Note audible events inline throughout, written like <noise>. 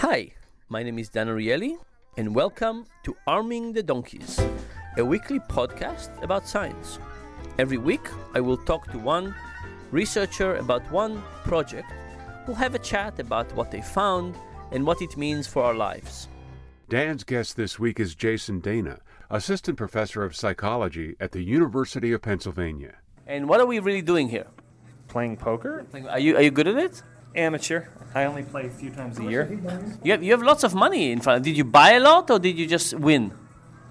Hi, my name is Dan Ariely, and welcome to Arming the Donkeys, a weekly podcast about science. Every week, I will talk to one researcher about one project. We'll have a chat about what they found and what it means for our lives. Dan's guest this week is Jason Dana, assistant professor of psychology at the University of Pennsylvania. And what are we really doing here? Playing poker? Are you are you good at it? Amateur. I only play a few times a year. You have you have lots of money in front. Did you buy a lot or did you just win?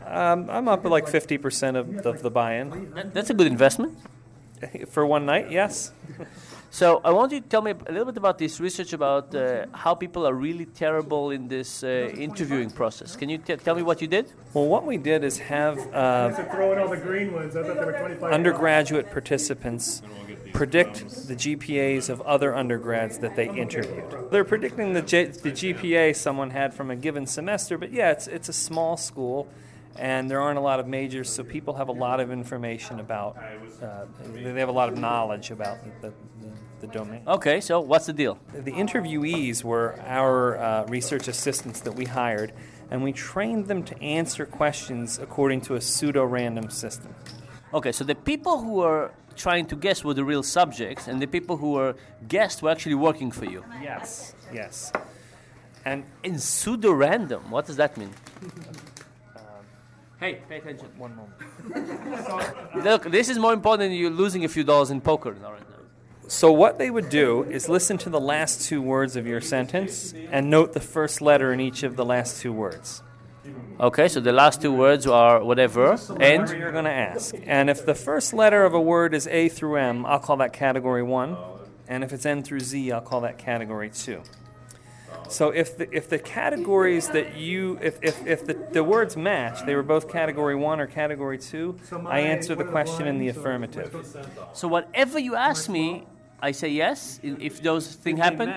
Um, I'm up at like 50% of, of the buy in. That- That's a good investment. <laughs> For one night, yes. <laughs> So I want you to tell me a little bit about this research about uh, how people are really terrible in this uh, interviewing process. Can you t- tell me what you did? Well, what we did is have uh, Throw in all the green ones. I thought they were 25. undergraduate participants predict the GPAs of other undergrads that they interviewed. They're predicting the, J- the GPA someone had from a given semester, but yeah, it's, it's a small school and there aren't a lot of majors, so people have a lot of information about, uh, they have a lot of knowledge about the, the, the domain. Okay, so what's the deal? The interviewees were our uh, research assistants that we hired, and we trained them to answer questions according to a pseudo random system. Okay, so the people who were trying to guess were the real subjects, and the people who were guessed were actually working for you. Yes, yes. And In pseudo random, what does that mean? Um, hey, pay attention. one moment. <laughs> Look, this is more important than you losing a few dollars in poker now, right now. So, what they would do is listen to the last two words of your sentence and note the first letter in each of the last two words. Okay, so the last two words are whatever, Whatever and you're going to ask. And if the first letter of a word is A through M, I'll call that category one. And if it's N through Z, I'll call that category two. So if the, if the categories that you, if, if, if the, the words match, they were both category one or category two, I answer the question in the affirmative. so whatever you ask me, I say yes. If those things happen,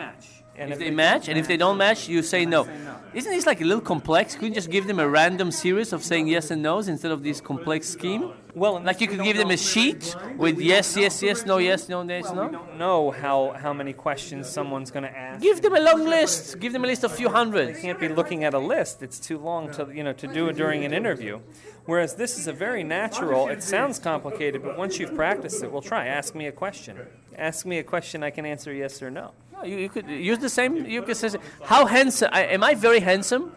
And if they match, and if they don't match, you say no. Isn't this like a little complex? Couldn't you just give them a random series of saying yes and no's instead of this complex scheme? Well, Like you could give them a sheet with yes, yes, yes, no, yes, no, yes, no. don't know how, how many questions someone's going to ask. Give them a long list. Give them a list of few hundred. You can't be looking at a list. It's too long to you know to do it during an interview. Whereas this is a very natural. It sounds complicated, but once you've practiced it, we'll try. Ask me a question. Ask me a question. I can answer yes or no. No, you, you could use the same. You could say, "How handsome? I, am I very handsome?"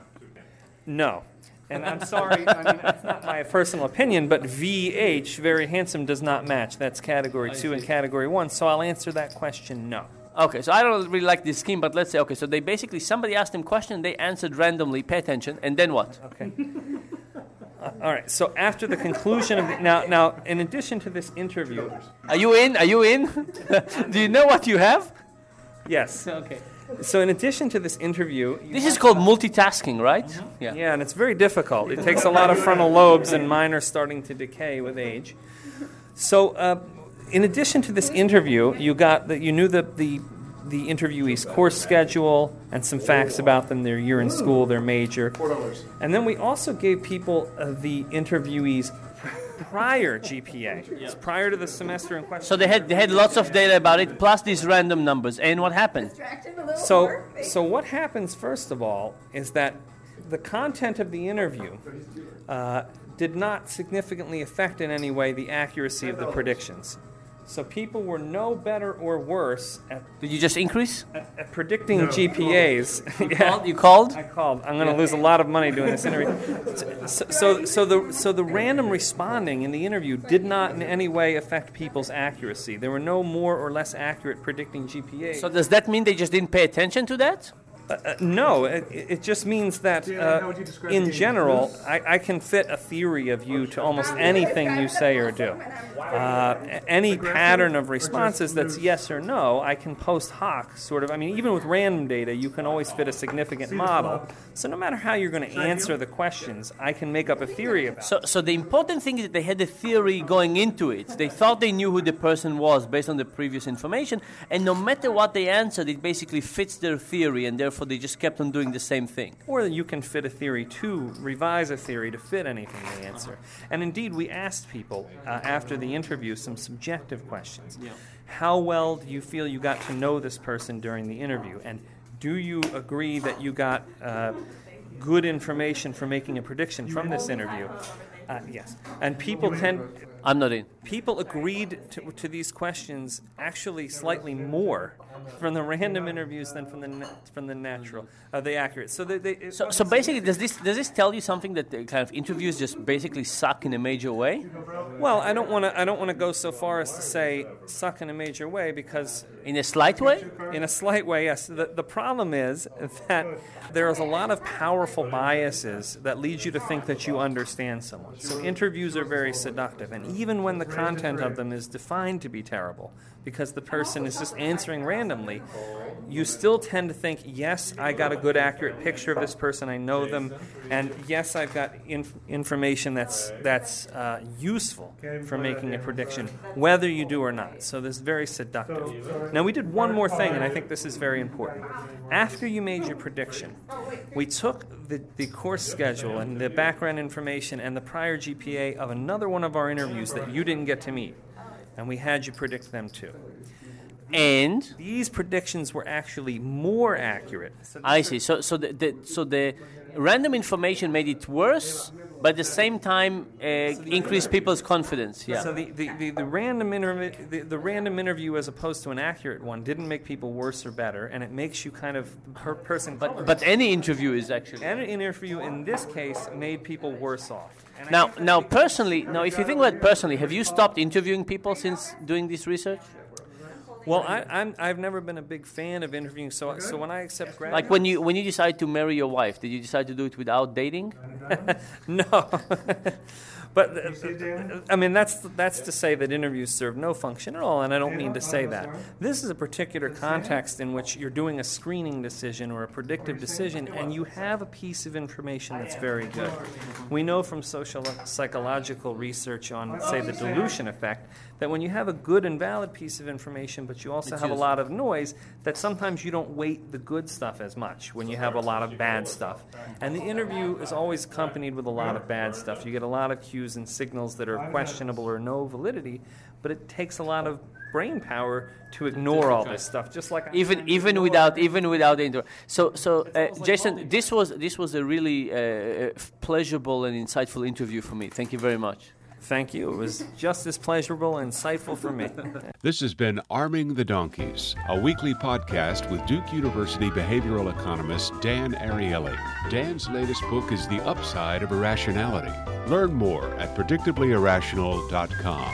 No. And I'm sorry, I mean, that's not my personal opinion, but VH, very handsome, does not match. That's category two and category one, so I'll answer that question no. Okay, so I don't really like this scheme, but let's say okay. So they basically somebody asked them question, they answered randomly. Pay attention, and then what? Okay. Uh, <laughs> all right. So after the conclusion of the, now, now, in addition to this interview, Are you in? Are you in? <laughs> Do you know what you have? Yes. <laughs> Okay. So in addition to this interview, This is called multitasking, right? Yeah. Yeah, and it's very difficult. It takes a lot of frontal lobes, and mine are starting to decay with age. So, uh, in addition to this interview, you got that you knew the, the the interviewee's course schedule and some facts about them, their year in school, their major, and then we also gave people uh, the interviewee's prior <laughs> GPA, It's prior to the semester in question. So they had they had lots of data about it, plus these random numbers. And what happened? So, so what happens first of all is that the content of the interview uh, did not significantly affect in any way the accuracy of the predictions. So people were no better or worse at, Did you just increase? at, at predicting GPAs. You <laughs> called? You called? I called. I'm going to lose a lot of money doing this interview. So, so, so the so the random responding in the interview did not in any way affect people's accuracy. There were no more or less accurate predicting GPAs. So does that mean they just didn't pay attention to that? Uh, no, it, it just means that uh, would you describe in general, I, I can fit a theory of you to almost anything you say or do. Uh, any pattern of responses that's yes or no, I can post hoc sort of. I mean, even with random data, you can always fit a significant model. So no matter how you're going to answer the questions, I can make up a theory about. So, so the important thing is that they had a theory going into it. They thought they knew who the person was based on the previous information, and no matter what they answered, it basically fits their theory, and therefore they just kept on doing the same thing. Or you can fit a theory to revise a theory to fit anything they answer. And indeed, we asked people uh, after the interview some subjective questions. How well do you feel you got to know this person during the interview? And Do you agree that you got uh, good information for making a prediction from this interview? Uh, yes. And people tend I'm not in. people agreed to, to these questions actually slightly more from the random interviews than from the from the natural, uh, the accurate. So they, they So, so basically, does this does this tell you something that the kind of interviews just basically suck in a major way? well, I don't want to I don't want to go so far as to say suck in a major way because In a slight way? in a slight way, yes. The, the problem is that there is a lot of powerful biases that lead you to think that you understand someone. So interviews are very seductive, and even when the content of them is defined to be terrible, because the person is just answering randomly, you still tend to think, yes, I got a good, accurate picture of this person, I know them, and yes, I've got inf- information that's that's uh, useful for making a prediction, whether you do or not. So this is very seductive. Now we did one more thing, and I think this is very important. After you made your prediction, we took the, the course schedule and the background information and the prior GPA of another one of our interviews that you didn't get to meet, and we had you predict them too. And These predictions were actually more accurate. I see. So, so the, the so the random information made it worse, but at the same time uh, increased people's confidence. Yeah. So the, the, the, the random interview, the, the random interview as opposed to an accurate one didn't make people worse or better, and it makes you kind of per person. but but any interview is actually. and an interview in this case made people worse off. And Now, now, personally, now, if you think about it personally, have you stopped interviewing people since doing this research? Well, I, I'm, I've never been a big fan of interviewing, so so when I accept grad, Like when you when you decide to marry your wife, did you decide to do it without dating? <laughs> No. <laughs> but uh, I mean that's that's to say that interviews serve no function at all and I don't mean to say that. This is a particular context in which you're doing a screening decision or a predictive decision and you have a piece of information that's very good. We know from social psychological research on say the dilution effect that when you have a good and valid piece of information but you also have a lot of noise that sometimes you don't weight the good stuff as much when you have a lot of bad stuff. And the interview is always accompanied with a lot of bad stuff. You get a lot of cues and signals that are questionable or no validity, but it takes a lot of brain power to ignore all this stuff. Just like I- even even without even without the intro. So so uh, Jason, this was this was a really uh, pleasurable and insightful interview for me. Thank you very much. Thank you. It was just as pleasurable and insightful for me. <laughs> This has been Arming the Donkeys, a weekly podcast with Duke University behavioral economist Dan Ariely. Dan's latest book is The Upside of Irrationality. Learn more at predictablyirrational.com.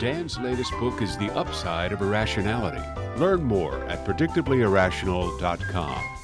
Dan's latest book is The Upside of Irrationality. Learn more at predictablyirrational.com.